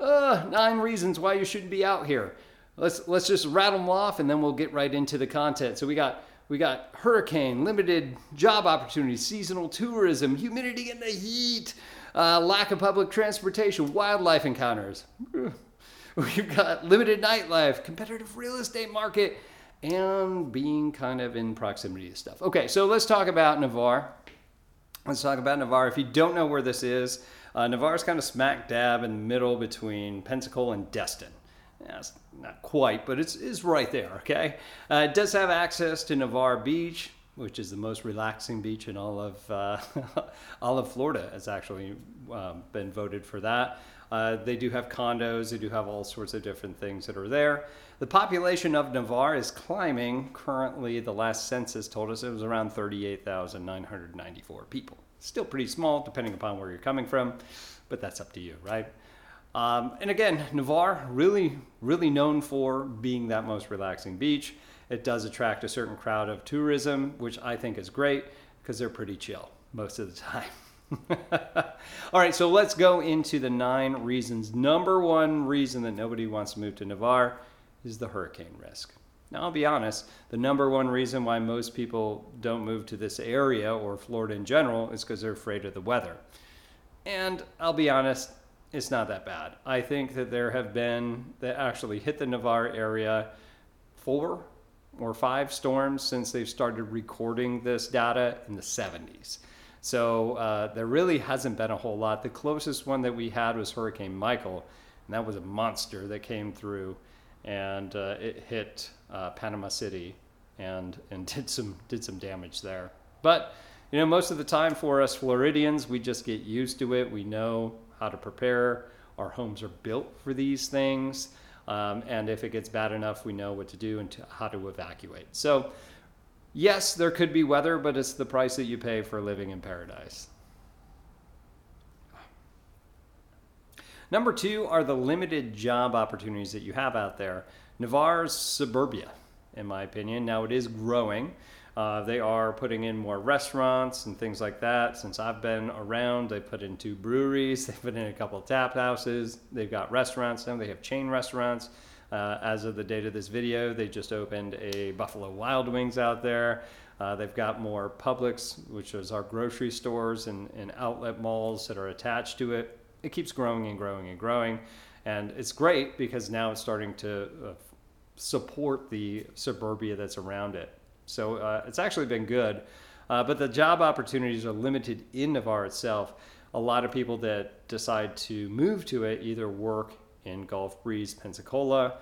Uh, nine reasons why you shouldn't be out here. Let's let's just rattle them off, and then we'll get right into the content. So we got we got hurricane, limited job opportunities, seasonal tourism, humidity and the heat, uh, lack of public transportation, wildlife encounters. We've got limited nightlife, competitive real estate market, and being kind of in proximity to stuff. Okay, so let's talk about Navarre. Let's talk about Navarre. If you don't know where this is, uh, Navarre is kind of smack dab in the middle between Pensacola and Destin. It's not quite, but it's, it's right there, okay? Uh, it does have access to Navarre Beach, which is the most relaxing beach in all of, uh, all of Florida. It's actually um, been voted for that. Uh, they do have condos, they do have all sorts of different things that are there. The population of Navarre is climbing. Currently, the last census told us it was around 38,994 people. Still pretty small, depending upon where you're coming from, but that's up to you, right? Um, and again, Navarre, really, really known for being that most relaxing beach. It does attract a certain crowd of tourism, which I think is great because they're pretty chill most of the time. All right, so let's go into the nine reasons. Number one reason that nobody wants to move to Navarre is the hurricane risk. Now, I'll be honest, the number one reason why most people don't move to this area or Florida in general is because they're afraid of the weather. And I'll be honest, it's not that bad. I think that there have been that actually hit the Navarre area four or five storms since they've started recording this data in the 70s. So uh, there really hasn't been a whole lot. The closest one that we had was Hurricane Michael, and that was a monster that came through, and uh, it hit uh, Panama City, and and did some did some damage there. But you know, most of the time for us Floridians, we just get used to it. We know how to prepare. Our homes are built for these things. Um, and if it gets bad enough, we know what to do and to, how to evacuate. So Yes, there could be weather, but it's the price that you pay for living in paradise. Number two are the limited job opportunities that you have out there. Navarre's suburbia, in my opinion. Now it is growing. Uh, they are putting in more restaurants and things like that. Since I've been around, they put in two breweries, they put in a couple of tap houses, they've got restaurants now, they have chain restaurants. Uh, as of the date of this video, they just opened a Buffalo Wild Wings out there. Uh, they've got more Publix, which is our grocery stores and, and outlet malls that are attached to it. It keeps growing and growing and growing. And it's great because now it's starting to uh, support the suburbia that's around it. So uh, it's actually been good. Uh, but the job opportunities are limited in Navarre itself. A lot of people that decide to move to it either work in Gulf Breeze, Pensacola,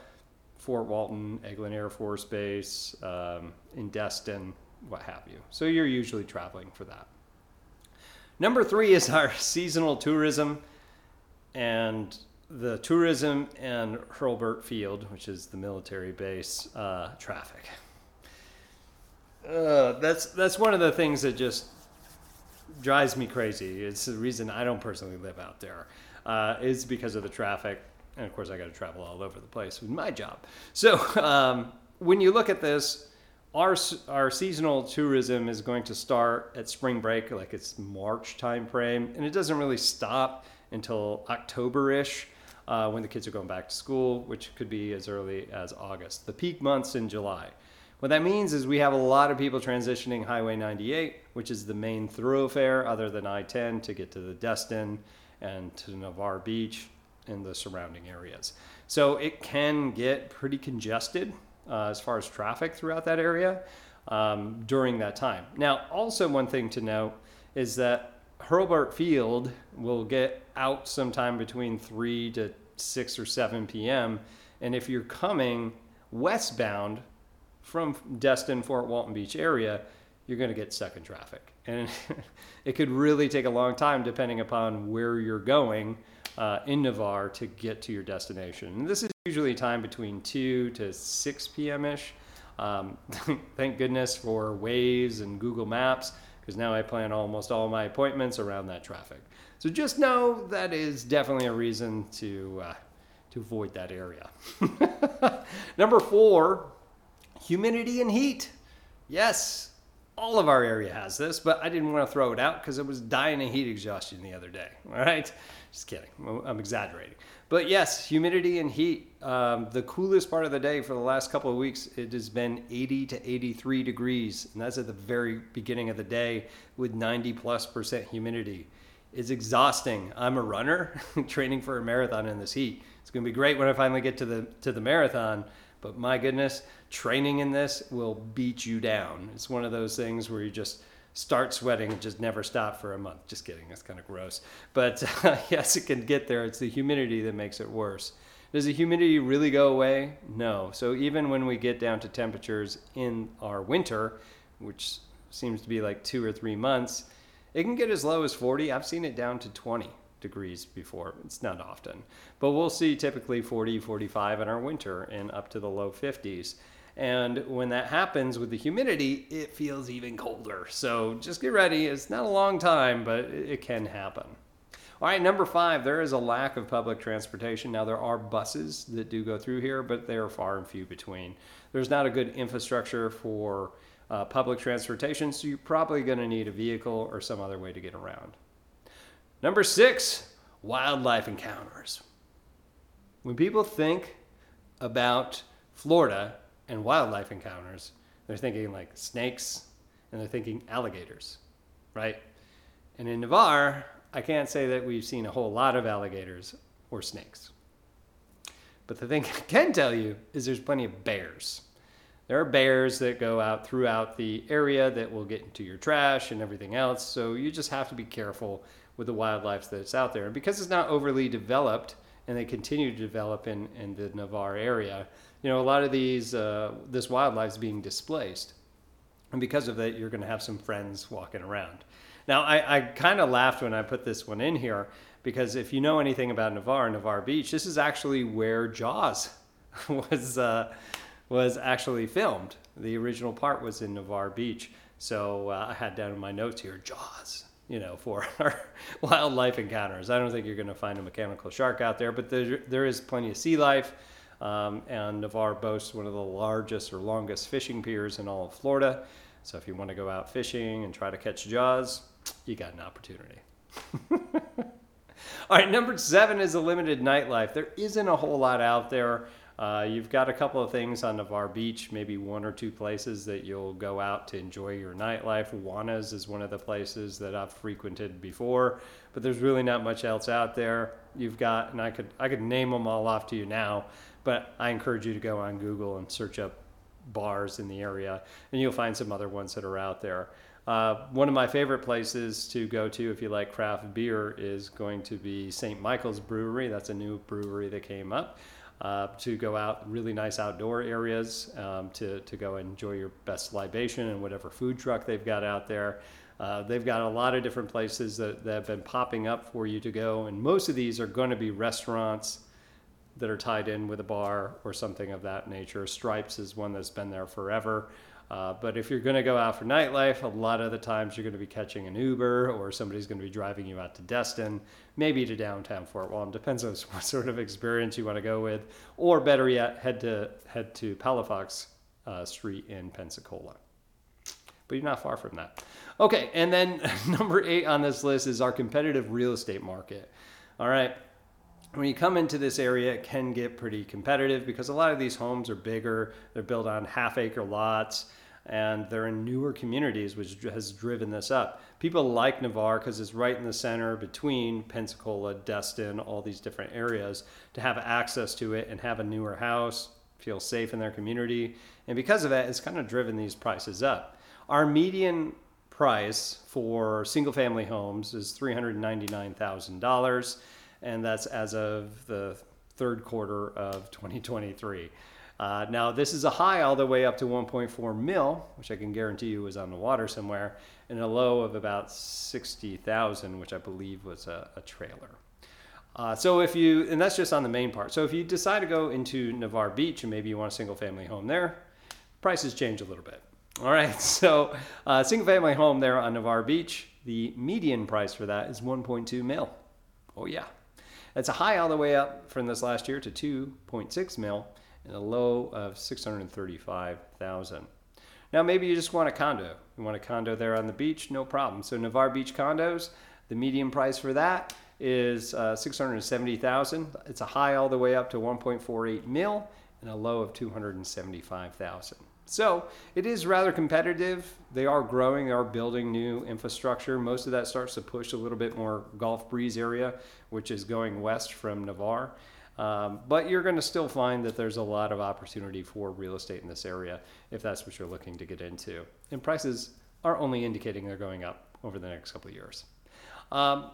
Fort Walton, Eglin Air Force Base, um, in Destin, what have you. So you're usually traveling for that. Number three is our seasonal tourism and the tourism and Hurlburt Field, which is the military base, uh, traffic. Uh, that's that's one of the things that just drives me crazy. It's the reason I don't personally live out there. Uh, is because of the traffic and of course I got to travel all over the place with my job. So um, when you look at this, our our seasonal tourism is going to start at spring break, like it's March time frame, and it doesn't really stop until October-ish. Uh, when the kids are going back to school, which could be as early as August. The peak months in July. What that means is we have a lot of people transitioning Highway 98, which is the main thoroughfare other than I 10 to get to the Destin and to Navarre Beach and the surrounding areas. So it can get pretty congested uh, as far as traffic throughout that area um, during that time. Now, also, one thing to note is that Hurlburt Field will get out sometime between 3 to 6 or 7 p.m. And if you're coming westbound from Destin, Fort Walton Beach area, you're going to get stuck in traffic. And it could really take a long time depending upon where you're going uh, in Navarre to get to your destination. And this is usually time between 2 to 6 p.m. ish. Um, thank goodness for Waze and Google Maps because now I plan almost all my appointments around that traffic. So just know that is definitely a reason to uh, to avoid that area. Number four, humidity and heat. Yes, all of our area has this, but I didn't want to throw it out because it was dying of heat exhaustion the other day. All right, just kidding. I'm exaggerating. But yes, humidity and heat. Um, the coolest part of the day for the last couple of weeks, it has been 80 to 83 degrees, and that's at the very beginning of the day with 90 plus percent humidity. It's exhausting. I'm a runner, training for a marathon in this heat. It's going to be great when I finally get to the to the marathon, but my goodness, training in this will beat you down. It's one of those things where you just start sweating and just never stop for a month. Just kidding, that's kind of gross. But uh, yes, it can get there. It's the humidity that makes it worse. Does the humidity really go away? No. So even when we get down to temperatures in our winter, which seems to be like two or three months, it can get as low as 40. I've seen it down to 20 degrees before. It's not often. But we'll see typically 40, 45 in our winter and up to the low 50s. And when that happens with the humidity, it feels even colder. So just get ready. It's not a long time, but it can happen. All right, number five, there is a lack of public transportation. Now, there are buses that do go through here, but they are far and few between. There's not a good infrastructure for uh, public transportation, so you're probably going to need a vehicle or some other way to get around. Number six, wildlife encounters. When people think about Florida, and wildlife encounters, they're thinking like snakes and they're thinking alligators, right? And in Navarre, I can't say that we've seen a whole lot of alligators or snakes. But the thing I can tell you is there's plenty of bears. There are bears that go out throughout the area that will get into your trash and everything else. So you just have to be careful with the wildlife that's out there. And because it's not overly developed and they continue to develop in, in the Navarre area, you know, a lot of these, uh, this wildlife is being displaced. And because of that, you're going to have some friends walking around. Now, I, I kind of laughed when I put this one in here because if you know anything about Navarre, Navarre Beach, this is actually where Jaws was, uh, was actually filmed. The original part was in Navarre Beach. So uh, I had down in my notes here, Jaws, you know, for our wildlife encounters. I don't think you're going to find a mechanical shark out there, but there, there is plenty of sea life. Um, and Navarre boasts one of the largest or longest fishing piers in all of Florida. So if you want to go out fishing and try to catch jaws, you got an opportunity. all right, number seven is a limited nightlife. There isn't a whole lot out there. Uh, you've got a couple of things on Navarre Beach, maybe one or two places that you'll go out to enjoy your nightlife. Juana's is one of the places that I've frequented before, but there's really not much else out there. You've got, and I could I could name them all off to you now, but I encourage you to go on Google and search up bars in the area, and you'll find some other ones that are out there. Uh, one of my favorite places to go to if you like craft beer is going to be St. Michael's Brewery. That's a new brewery that came up. Uh, to go out really nice outdoor areas um, to, to go enjoy your best libation and whatever food truck they've got out there. Uh, they've got a lot of different places that, that have been popping up for you to go, and most of these are going to be restaurants that are tied in with a bar or something of that nature. Stripes is one that's been there forever. Uh, but if you're going to go out for nightlife, a lot of the times you're going to be catching an Uber or somebody's going to be driving you out to Destin, maybe to downtown Fort Walton. Depends on what sort of experience you want to go with, or better yet, head to head to Palafox uh, Street in Pensacola. But you're not far from that. Okay, and then number eight on this list is our competitive real estate market. All right, when you come into this area, it can get pretty competitive because a lot of these homes are bigger. They're built on half acre lots and they're in newer communities, which has driven this up. People like Navarre because it's right in the center between Pensacola, Destin, all these different areas to have access to it and have a newer house, feel safe in their community. And because of that, it's kind of driven these prices up. Our median price for single family homes is $399,000 and that's as of the third quarter of 2023. Uh, now, this is a high all the way up to 1.4 mil, which I can guarantee you was on the water somewhere, and a low of about 60,000, which I believe was a, a trailer. Uh, so if you, and that's just on the main part. So if you decide to go into Navarre Beach and maybe you want a single family home there, prices change a little bit. All right, so uh, single family home there on Navarre Beach, the median price for that is 1.2 mil. Oh yeah, that's a high all the way up from this last year to 2.6 mil and a low of 635,000. Now maybe you just want a condo. You want a condo there on the beach, no problem. So Navarre Beach condos, the median price for that is uh, 670,000. It's a high all the way up to 1.48 mil and a low of 275,000. So it is rather competitive. They are growing, they are building new infrastructure. Most of that starts to push a little bit more Gulf Breeze area, which is going west from Navarre. Um, but you're going to still find that there's a lot of opportunity for real estate in this area if that's what you're looking to get into. And prices are only indicating they're going up over the next couple of years. Um,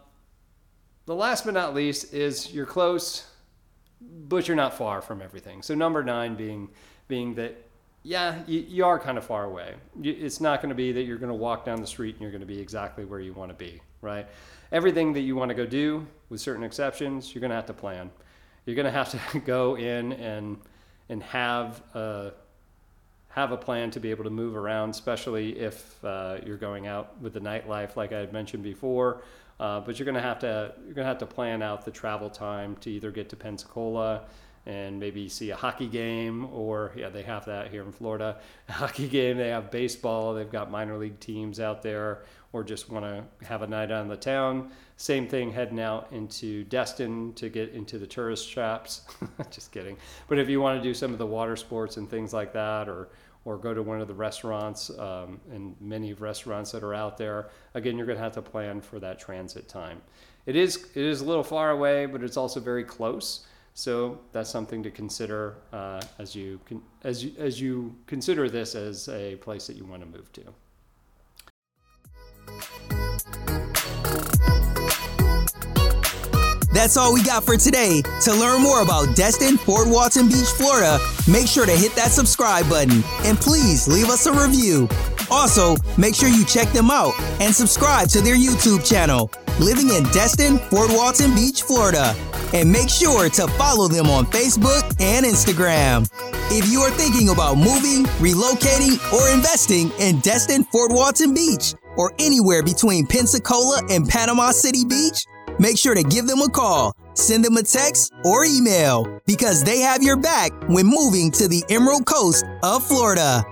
the last but not least is you're close, but you're not far from everything. So number nine being being that yeah, you, you are kind of far away. It's not going to be that you're going to walk down the street and you're going to be exactly where you want to be, right? Everything that you want to go do, with certain exceptions, you're going to have to plan. You're going to have to go in and and have a have a plan to be able to move around, especially if uh, you're going out with the nightlife, like I had mentioned before. Uh, but you're going to have to you're going to have to plan out the travel time to either get to Pensacola and maybe see a hockey game or yeah they have that here in florida. A hockey game they have baseball they've got minor league teams out there or just want to have a night on the town. Same thing heading out into destin to get into the tourist traps. Just kidding. But if you want to do some of the water sports and things like that or or go to one of the restaurants um, and many restaurants that are out there again you're going to have to plan for that transit time. It is it is a little far away but it's also very close so that's something to consider uh, as you as you, as you consider this as a place that you want to move to. That's all we got for today. To learn more about Destin, Fort Walton Beach, Florida, make sure to hit that subscribe button and please leave us a review. Also, make sure you check them out and subscribe to their YouTube channel, Living in Destin, Fort Walton Beach, Florida and make sure to follow them on Facebook and Instagram. If you are thinking about moving, relocating, or investing in Destin, Fort Walton Beach, or anywhere between Pensacola and Panama City Beach, make sure to give them a call, send them a text, or email because they have your back when moving to the Emerald Coast of Florida.